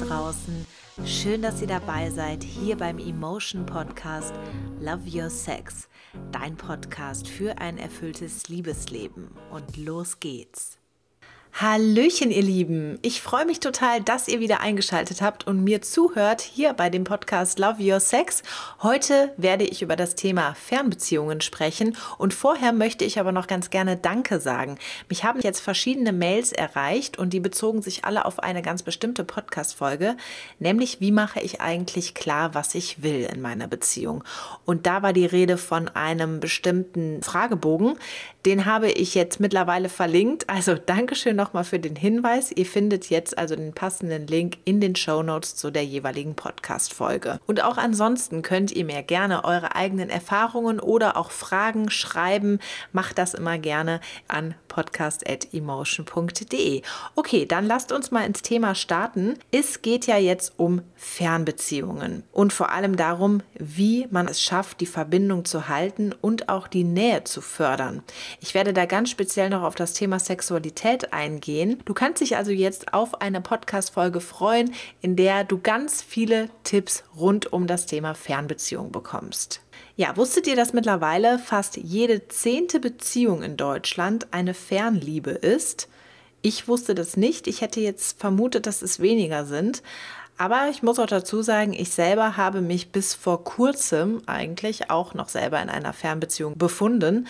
draußen. Schön, dass ihr dabei seid hier beim Emotion Podcast Love Your Sex, dein Podcast für ein erfülltes Liebesleben. Und los geht's. Hallöchen, ihr Lieben. Ich freue mich total, dass ihr wieder eingeschaltet habt und mir zuhört hier bei dem Podcast Love Your Sex. Heute werde ich über das Thema Fernbeziehungen sprechen und vorher möchte ich aber noch ganz gerne Danke sagen. Mich haben jetzt verschiedene Mails erreicht und die bezogen sich alle auf eine ganz bestimmte Podcast-Folge, nämlich wie mache ich eigentlich klar, was ich will in meiner Beziehung. Und da war die Rede von einem bestimmten Fragebogen. Den habe ich jetzt mittlerweile verlinkt. Also Dankeschön nochmal für den Hinweis. Ihr findet jetzt also den passenden Link in den Show Notes zu der jeweiligen Podcast-Folge. Und auch ansonsten könnt ihr mir gerne eure eigenen Erfahrungen oder auch Fragen schreiben. Macht das immer gerne an podcast.emotion.de. Okay, dann lasst uns mal ins Thema starten. Es geht ja jetzt um Fernbeziehungen und vor allem darum, wie man es schafft, die Verbindung zu halten und auch die Nähe zu fördern. Ich werde da ganz speziell noch auf das Thema Sexualität eingehen eingehen. Du kannst dich also jetzt auf eine Podcast-Folge freuen, in der du ganz viele Tipps rund um das Thema Fernbeziehung bekommst. Ja, wusstet ihr, dass mittlerweile fast jede zehnte Beziehung in Deutschland eine Fernliebe ist? Ich wusste das nicht. Ich hätte jetzt vermutet, dass es weniger sind. Aber ich muss auch dazu sagen, ich selber habe mich bis vor kurzem eigentlich auch noch selber in einer Fernbeziehung befunden.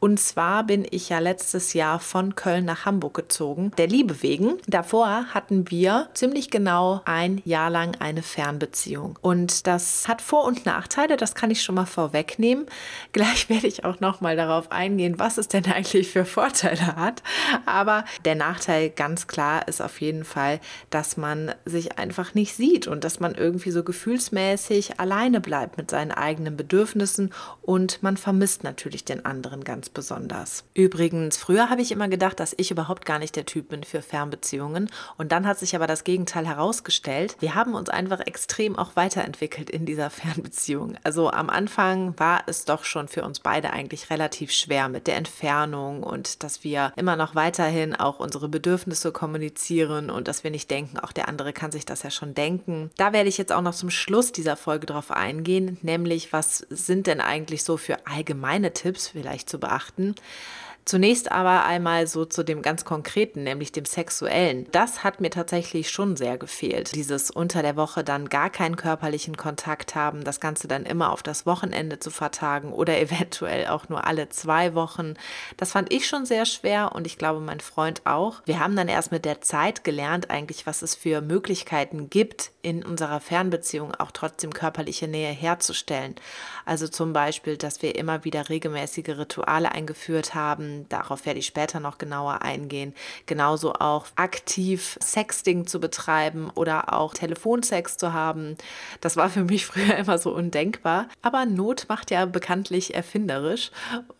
Und zwar bin ich ja letztes Jahr von Köln nach Hamburg gezogen, der Liebe wegen. Davor hatten wir ziemlich genau ein Jahr lang eine Fernbeziehung. Und das hat Vor- und Nachteile, das kann ich schon mal vorwegnehmen. Gleich werde ich auch noch mal darauf eingehen, was es denn eigentlich für Vorteile hat. Aber der Nachteil ganz klar ist auf jeden Fall, dass man sich einfach nicht sieht und dass man irgendwie so gefühlsmäßig alleine bleibt mit seinen eigenen Bedürfnissen und man vermisst natürlich den anderen ganz besonders. Übrigens, früher habe ich immer gedacht, dass ich überhaupt gar nicht der Typ bin für Fernbeziehungen und dann hat sich aber das Gegenteil herausgestellt. Wir haben uns einfach extrem auch weiterentwickelt in dieser Fernbeziehung. Also am Anfang war es doch schon für uns beide eigentlich relativ schwer mit der Entfernung und dass wir immer noch weiterhin auch unsere Bedürfnisse kommunizieren und dass wir nicht denken, auch der andere kann sich das ja schon denken denken. Da werde ich jetzt auch noch zum Schluss dieser Folge drauf eingehen, nämlich was sind denn eigentlich so für allgemeine Tipps vielleicht zu beachten. Zunächst aber einmal so zu dem ganz Konkreten, nämlich dem Sexuellen. Das hat mir tatsächlich schon sehr gefehlt. Dieses unter der Woche dann gar keinen körperlichen Kontakt haben, das Ganze dann immer auf das Wochenende zu vertagen oder eventuell auch nur alle zwei Wochen. Das fand ich schon sehr schwer und ich glaube mein Freund auch. Wir haben dann erst mit der Zeit gelernt eigentlich, was es für Möglichkeiten gibt, in unserer Fernbeziehung auch trotzdem körperliche Nähe herzustellen. Also zum Beispiel, dass wir immer wieder regelmäßige Rituale eingeführt haben, Darauf werde ich später noch genauer eingehen. Genauso auch aktiv Sexting zu betreiben oder auch Telefonsex zu haben. Das war für mich früher immer so undenkbar. Aber Not macht ja bekanntlich erfinderisch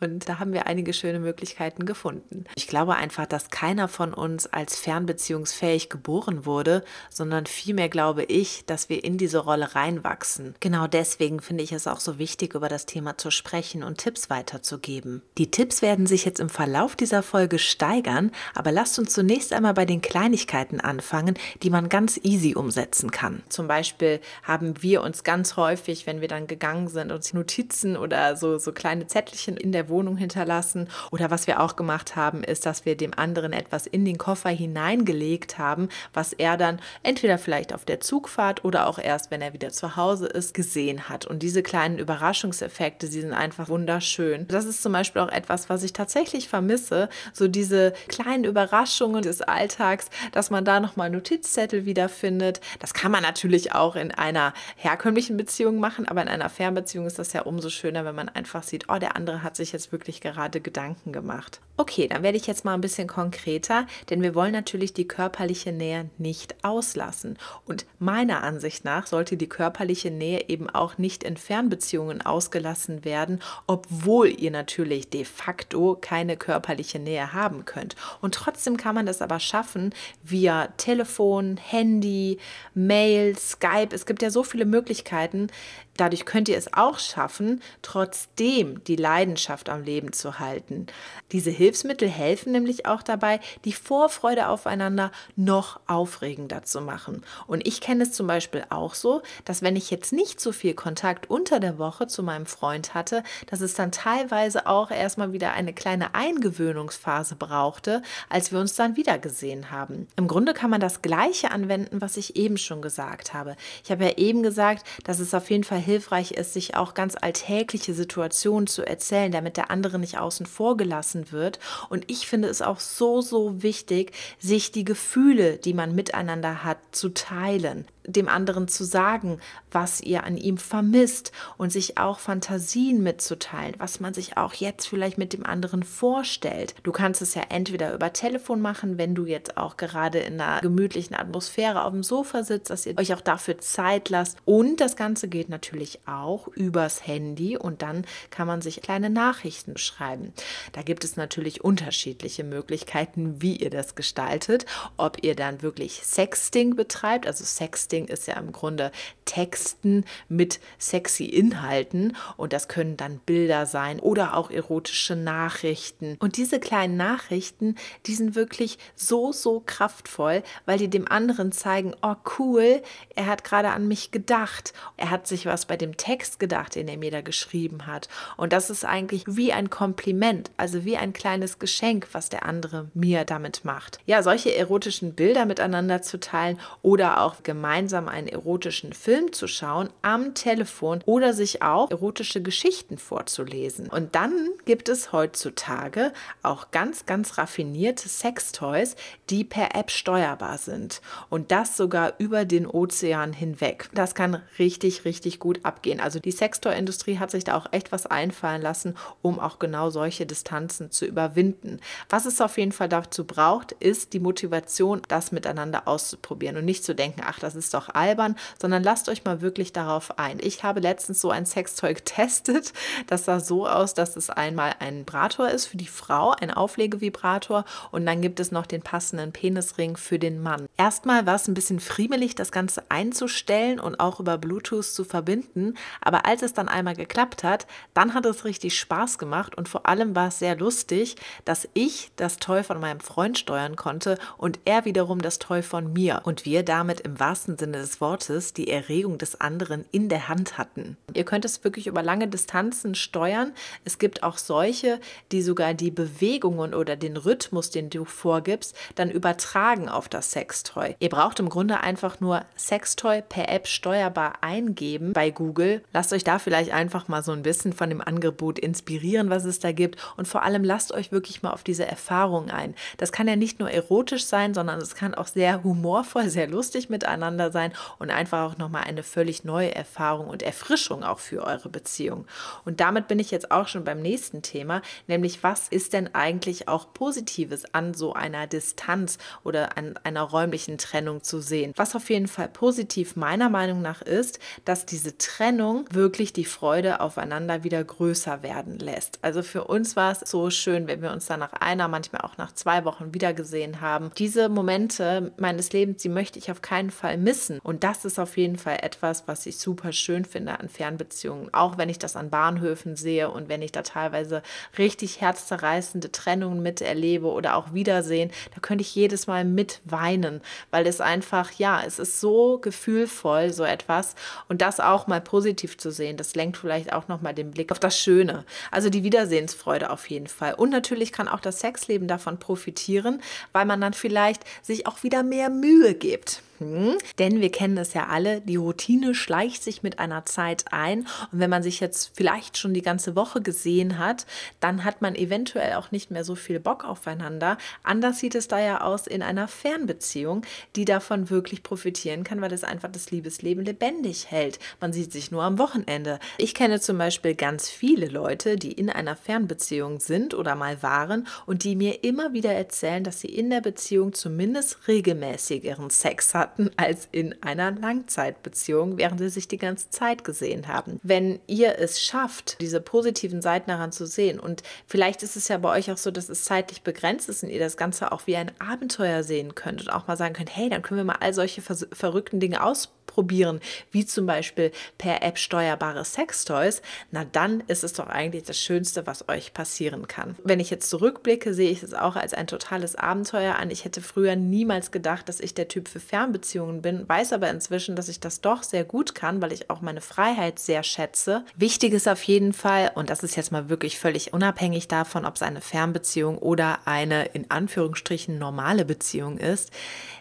und da haben wir einige schöne Möglichkeiten gefunden. Ich glaube einfach, dass keiner von uns als fernbeziehungsfähig geboren wurde, sondern vielmehr glaube ich, dass wir in diese Rolle reinwachsen. Genau deswegen finde ich es auch so wichtig, über das Thema zu sprechen und Tipps weiterzugeben. Die Tipps werden sich jetzt im Verlauf dieser Folge steigern, aber lasst uns zunächst einmal bei den Kleinigkeiten anfangen, die man ganz easy umsetzen kann. Zum Beispiel haben wir uns ganz häufig, wenn wir dann gegangen sind, uns Notizen oder so, so kleine Zettelchen in der Wohnung hinterlassen. Oder was wir auch gemacht haben, ist, dass wir dem anderen etwas in den Koffer hineingelegt haben, was er dann entweder vielleicht auf der Zugfahrt oder auch erst, wenn er wieder zu Hause ist, gesehen hat. Und diese kleinen Überraschungseffekte, die sind einfach wunderschön. Das ist zum Beispiel auch etwas, was ich tatsächlich vermisse, so diese kleinen Überraschungen des Alltags, dass man da nochmal Notizzettel wiederfindet. Das kann man natürlich auch in einer herkömmlichen Beziehung machen, aber in einer Fernbeziehung ist das ja umso schöner, wenn man einfach sieht, oh, der andere hat sich jetzt wirklich gerade Gedanken gemacht. Okay, dann werde ich jetzt mal ein bisschen konkreter, denn wir wollen natürlich die körperliche Nähe nicht auslassen. Und meiner Ansicht nach sollte die körperliche Nähe eben auch nicht in Fernbeziehungen ausgelassen werden, obwohl ihr natürlich de facto keine körperliche Nähe haben könnt. Und trotzdem kann man das aber schaffen via Telefon, Handy, Mail, Skype. Es gibt ja so viele Möglichkeiten, Dadurch könnt ihr es auch schaffen, trotzdem die Leidenschaft am Leben zu halten. Diese Hilfsmittel helfen nämlich auch dabei, die Vorfreude aufeinander noch aufregender zu machen. Und ich kenne es zum Beispiel auch so, dass wenn ich jetzt nicht so viel Kontakt unter der Woche zu meinem Freund hatte, dass es dann teilweise auch erstmal wieder eine kleine Eingewöhnungsphase brauchte, als wir uns dann wieder gesehen haben. Im Grunde kann man das Gleiche anwenden, was ich eben schon gesagt habe. Ich habe ja eben gesagt, dass es auf jeden Fall hilfreich ist, sich auch ganz alltägliche Situationen zu erzählen, damit der andere nicht außen vor gelassen wird. Und ich finde es auch so, so wichtig, sich die Gefühle, die man miteinander hat, zu teilen dem anderen zu sagen, was ihr an ihm vermisst und sich auch Fantasien mitzuteilen, was man sich auch jetzt vielleicht mit dem anderen vorstellt. Du kannst es ja entweder über Telefon machen, wenn du jetzt auch gerade in einer gemütlichen Atmosphäre auf dem Sofa sitzt, dass ihr euch auch dafür Zeit lasst. Und das Ganze geht natürlich auch übers Handy und dann kann man sich kleine Nachrichten schreiben. Da gibt es natürlich unterschiedliche Möglichkeiten, wie ihr das gestaltet. Ob ihr dann wirklich Sexting betreibt, also Sexting Texting ist ja im Grunde Texten mit sexy Inhalten und das können dann Bilder sein oder auch erotische Nachrichten. Und diese kleinen Nachrichten, die sind wirklich so, so kraftvoll, weil die dem anderen zeigen, oh cool, er hat gerade an mich gedacht. Er hat sich was bei dem Text gedacht, den er mir da geschrieben hat. Und das ist eigentlich wie ein Kompliment, also wie ein kleines Geschenk, was der andere mir damit macht. Ja, solche erotischen Bilder miteinander zu teilen oder auch gemeinsam gemeinsam einen erotischen Film zu schauen am Telefon oder sich auch erotische Geschichten vorzulesen. Und dann gibt es heutzutage auch ganz, ganz raffinierte Sextoys, die per App steuerbar sind. Und das sogar über den Ozean hinweg. Das kann richtig, richtig gut abgehen. Also die Sextoy-Industrie hat sich da auch echt was einfallen lassen, um auch genau solche Distanzen zu überwinden. Was es auf jeden Fall dazu braucht, ist die Motivation, das miteinander auszuprobieren und nicht zu denken, ach, das ist doch albern, sondern lasst euch mal wirklich darauf ein. Ich habe letztens so ein Sextoy getestet. Das sah so aus, dass es einmal ein Vibrator ist für die Frau, ein Auflegevibrator und dann gibt es noch den passenden Penisring für den Mann. Erstmal war es ein bisschen friemelig, das Ganze einzustellen und auch über Bluetooth zu verbinden, aber als es dann einmal geklappt hat, dann hat es richtig Spaß gemacht und vor allem war es sehr lustig, dass ich das Toy von meinem Freund steuern konnte und er wiederum das Toy von mir und wir damit im wahrsten Sinne Sinne des Wortes die Erregung des anderen in der Hand hatten. Ihr könnt es wirklich über lange Distanzen steuern. Es gibt auch solche, die sogar die Bewegungen oder den Rhythmus, den du vorgibst, dann übertragen auf das Sextoy. Ihr braucht im Grunde einfach nur Sextoy per App steuerbar eingeben bei Google. Lasst euch da vielleicht einfach mal so ein bisschen von dem Angebot inspirieren, was es da gibt und vor allem lasst euch wirklich mal auf diese Erfahrung ein. Das kann ja nicht nur erotisch sein, sondern es kann auch sehr humorvoll, sehr lustig miteinander sein und einfach auch nochmal eine völlig neue Erfahrung und Erfrischung auch für eure Beziehung. Und damit bin ich jetzt auch schon beim nächsten Thema, nämlich was ist denn eigentlich auch Positives an so einer Distanz oder an einer räumlichen Trennung zu sehen? Was auf jeden Fall positiv meiner Meinung nach ist, dass diese Trennung wirklich die Freude aufeinander wieder größer werden lässt. Also für uns war es so schön, wenn wir uns dann nach einer, manchmal auch nach zwei Wochen wiedergesehen haben. Diese Momente meines Lebens, die möchte ich auf keinen Fall missen wissen. Und das ist auf jeden Fall etwas, was ich super schön finde an Fernbeziehungen. Auch wenn ich das an Bahnhöfen sehe und wenn ich da teilweise richtig herzzerreißende Trennungen miterlebe oder auch Wiedersehen, da könnte ich jedes Mal mit weinen, weil es einfach, ja, es ist so gefühlvoll, so etwas. Und das auch mal positiv zu sehen, das lenkt vielleicht auch nochmal den Blick auf das Schöne. Also die Wiedersehensfreude auf jeden Fall. Und natürlich kann auch das Sexleben davon profitieren, weil man dann vielleicht sich auch wieder mehr Mühe gibt. Hm? Denn wir kennen es ja alle, die Routine schleicht sich mit einer Zeit ein. Und wenn man sich jetzt vielleicht schon die ganze Woche gesehen hat, dann hat man eventuell auch nicht mehr so viel Bock aufeinander. Anders sieht es da ja aus in einer Fernbeziehung, die davon wirklich profitieren kann, weil es einfach das Liebesleben lebendig hält. Man sieht sich nur am Wochenende. Ich kenne zum Beispiel ganz viele Leute, die in einer Fernbeziehung sind oder mal waren und die mir immer wieder erzählen, dass sie in der Beziehung zumindest regelmäßigeren Sex hatten hatten als in einer Langzeitbeziehung, während sie sich die ganze Zeit gesehen haben. Wenn ihr es schafft, diese positiven Seiten daran zu sehen und vielleicht ist es ja bei euch auch so, dass es zeitlich begrenzt ist und ihr das Ganze auch wie ein Abenteuer sehen könnt und auch mal sagen könnt, hey, dann können wir mal all solche verrückten Dinge ausprobieren ausprobieren, wie zum Beispiel per App steuerbare Sextoys, na dann ist es doch eigentlich das Schönste, was euch passieren kann. Wenn ich jetzt zurückblicke, sehe ich es auch als ein totales Abenteuer an. Ich hätte früher niemals gedacht, dass ich der Typ für Fernbeziehungen bin, weiß aber inzwischen, dass ich das doch sehr gut kann, weil ich auch meine Freiheit sehr schätze. Wichtig ist auf jeden Fall, und das ist jetzt mal wirklich völlig unabhängig davon, ob es eine Fernbeziehung oder eine in Anführungsstrichen normale Beziehung ist,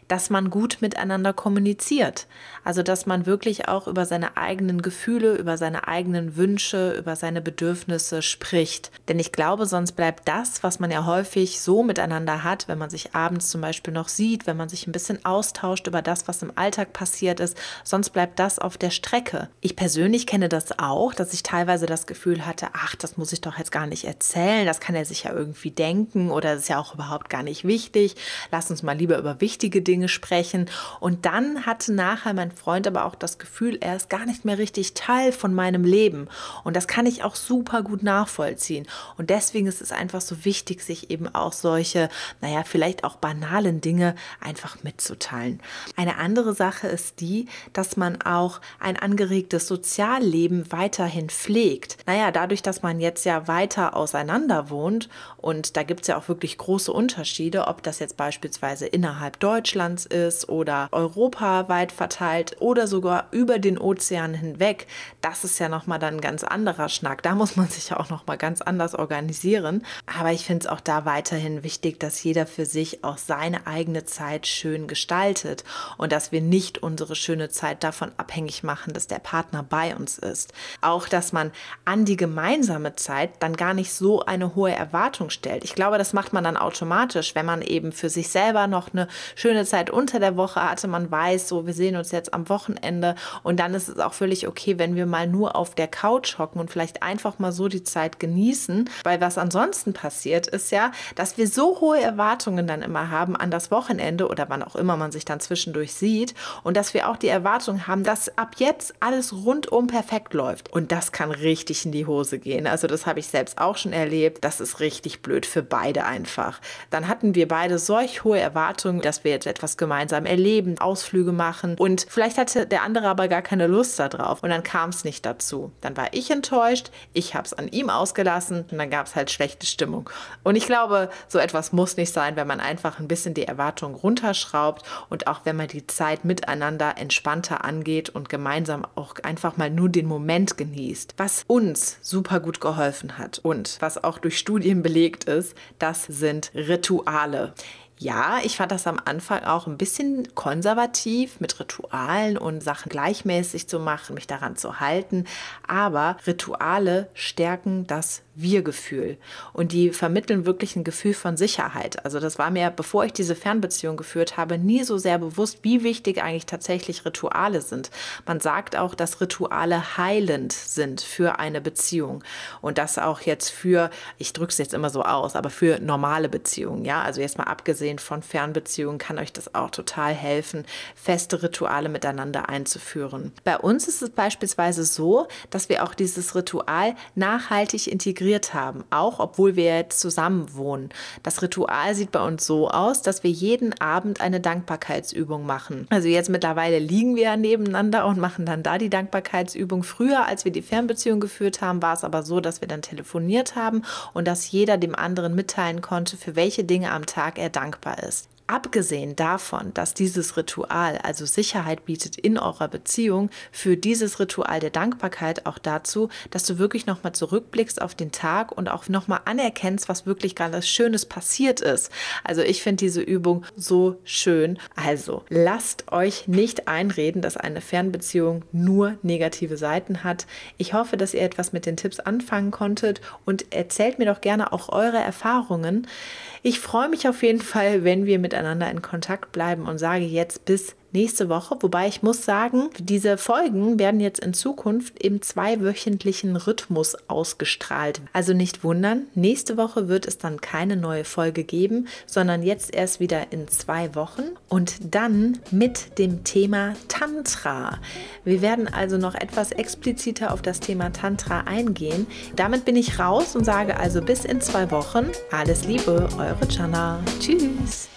dass man gut miteinander kommuniziert. Also dass man wirklich auch über seine eigenen Gefühle, über seine eigenen Wünsche, über seine Bedürfnisse spricht. Denn ich glaube, sonst bleibt das, was man ja häufig so miteinander hat, wenn man sich abends zum Beispiel noch sieht, wenn man sich ein bisschen austauscht über das, was im Alltag passiert ist, sonst bleibt das auf der Strecke. Ich persönlich kenne das auch, dass ich teilweise das Gefühl hatte, ach, das muss ich doch jetzt gar nicht erzählen, das kann er sich ja irgendwie denken oder ist ja auch überhaupt gar nicht wichtig. Lass uns mal lieber über wichtige Dinge Dinge sprechen. Und dann hatte nachher mein Freund aber auch das Gefühl, er ist gar nicht mehr richtig Teil von meinem Leben. Und das kann ich auch super gut nachvollziehen. Und deswegen ist es einfach so wichtig, sich eben auch solche, naja, vielleicht auch banalen Dinge einfach mitzuteilen. Eine andere Sache ist die, dass man auch ein angeregtes Sozialleben weiterhin pflegt. Naja, dadurch, dass man jetzt ja weiter auseinander wohnt und da gibt es ja auch wirklich große Unterschiede, ob das jetzt beispielsweise innerhalb Deutschlands ist oder europaweit verteilt oder sogar über den Ozean hinweg, das ist ja nochmal dann ein ganz anderer Schnack. Da muss man sich ja auch nochmal ganz anders organisieren. Aber ich finde es auch da weiterhin wichtig, dass jeder für sich auch seine eigene Zeit schön gestaltet und dass wir nicht unsere schöne Zeit davon abhängig machen, dass der Partner bei uns ist. Auch, dass man an die gemeinsame Zeit dann gar nicht so eine hohe Erwartung stellt. Ich glaube, das macht man dann automatisch, wenn man eben für sich selber noch eine schöne Zeit unter der Woche hatte, man weiß, so, wir sehen uns jetzt am Wochenende und dann ist es auch völlig okay, wenn wir mal nur auf der Couch hocken und vielleicht einfach mal so die Zeit genießen, weil was ansonsten passiert ist ja, dass wir so hohe Erwartungen dann immer haben an das Wochenende oder wann auch immer man sich dann zwischendurch sieht und dass wir auch die Erwartung haben, dass ab jetzt alles rundum perfekt läuft und das kann richtig in die Hose gehen. Also das habe ich selbst auch schon erlebt. Das ist richtig blöd für beide einfach. Dann hatten wir beide solch hohe Erwartungen, dass wir jetzt etwas gemeinsam erleben, Ausflüge machen und vielleicht hatte der andere aber gar keine Lust darauf und dann kam es nicht dazu. Dann war ich enttäuscht, ich habe es an ihm ausgelassen und dann gab es halt schlechte Stimmung. Und ich glaube, so etwas muss nicht sein, wenn man einfach ein bisschen die Erwartungen runterschraubt und auch wenn man die Zeit miteinander entspannter angeht und gemeinsam auch einfach mal nur den Moment genießt. Was uns super gut geholfen hat und was auch durch Studien belegt ist, das sind Rituale. Ja, ich fand das am Anfang auch ein bisschen konservativ mit Ritualen und Sachen gleichmäßig zu machen, mich daran zu halten. Aber Rituale stärken das wir-Gefühl. Und die vermitteln wirklich ein Gefühl von Sicherheit. Also das war mir, bevor ich diese Fernbeziehung geführt habe, nie so sehr bewusst, wie wichtig eigentlich tatsächlich Rituale sind. Man sagt auch, dass Rituale heilend sind für eine Beziehung. Und das auch jetzt für, ich drücke es jetzt immer so aus, aber für normale Beziehungen. Ja, also jetzt mal abgesehen von Fernbeziehungen kann euch das auch total helfen, feste Rituale miteinander einzuführen. Bei uns ist es beispielsweise so, dass wir auch dieses Ritual nachhaltig integriert haben, auch obwohl wir jetzt zusammen wohnen. Das Ritual sieht bei uns so aus, dass wir jeden Abend eine Dankbarkeitsübung machen. Also jetzt mittlerweile liegen wir ja nebeneinander und machen dann da die Dankbarkeitsübung. Früher, als wir die Fernbeziehung geführt haben, war es aber so, dass wir dann telefoniert haben und dass jeder dem anderen mitteilen konnte, für welche Dinge am Tag er dankbar ist. Abgesehen davon, dass dieses Ritual also Sicherheit bietet in eurer Beziehung, führt dieses Ritual der Dankbarkeit auch dazu, dass du wirklich nochmal zurückblickst auf den Tag und auch nochmal anerkennst, was wirklich ganz Schönes passiert ist. Also ich finde diese Übung so schön. Also lasst euch nicht einreden, dass eine Fernbeziehung nur negative Seiten hat. Ich hoffe, dass ihr etwas mit den Tipps anfangen konntet und erzählt mir doch gerne auch eure Erfahrungen. Ich freue mich auf jeden Fall, wenn wir miteinander in Kontakt bleiben und sage jetzt bis nächste Woche. Wobei ich muss sagen, diese Folgen werden jetzt in Zukunft im zweiwöchentlichen Rhythmus ausgestrahlt. Also nicht wundern, nächste Woche wird es dann keine neue Folge geben, sondern jetzt erst wieder in zwei Wochen und dann mit dem Thema Tantra. Wir werden also noch etwas expliziter auf das Thema Tantra eingehen. Damit bin ich raus und sage also bis in zwei Wochen. Alles Liebe, eure Jana. Tschüss.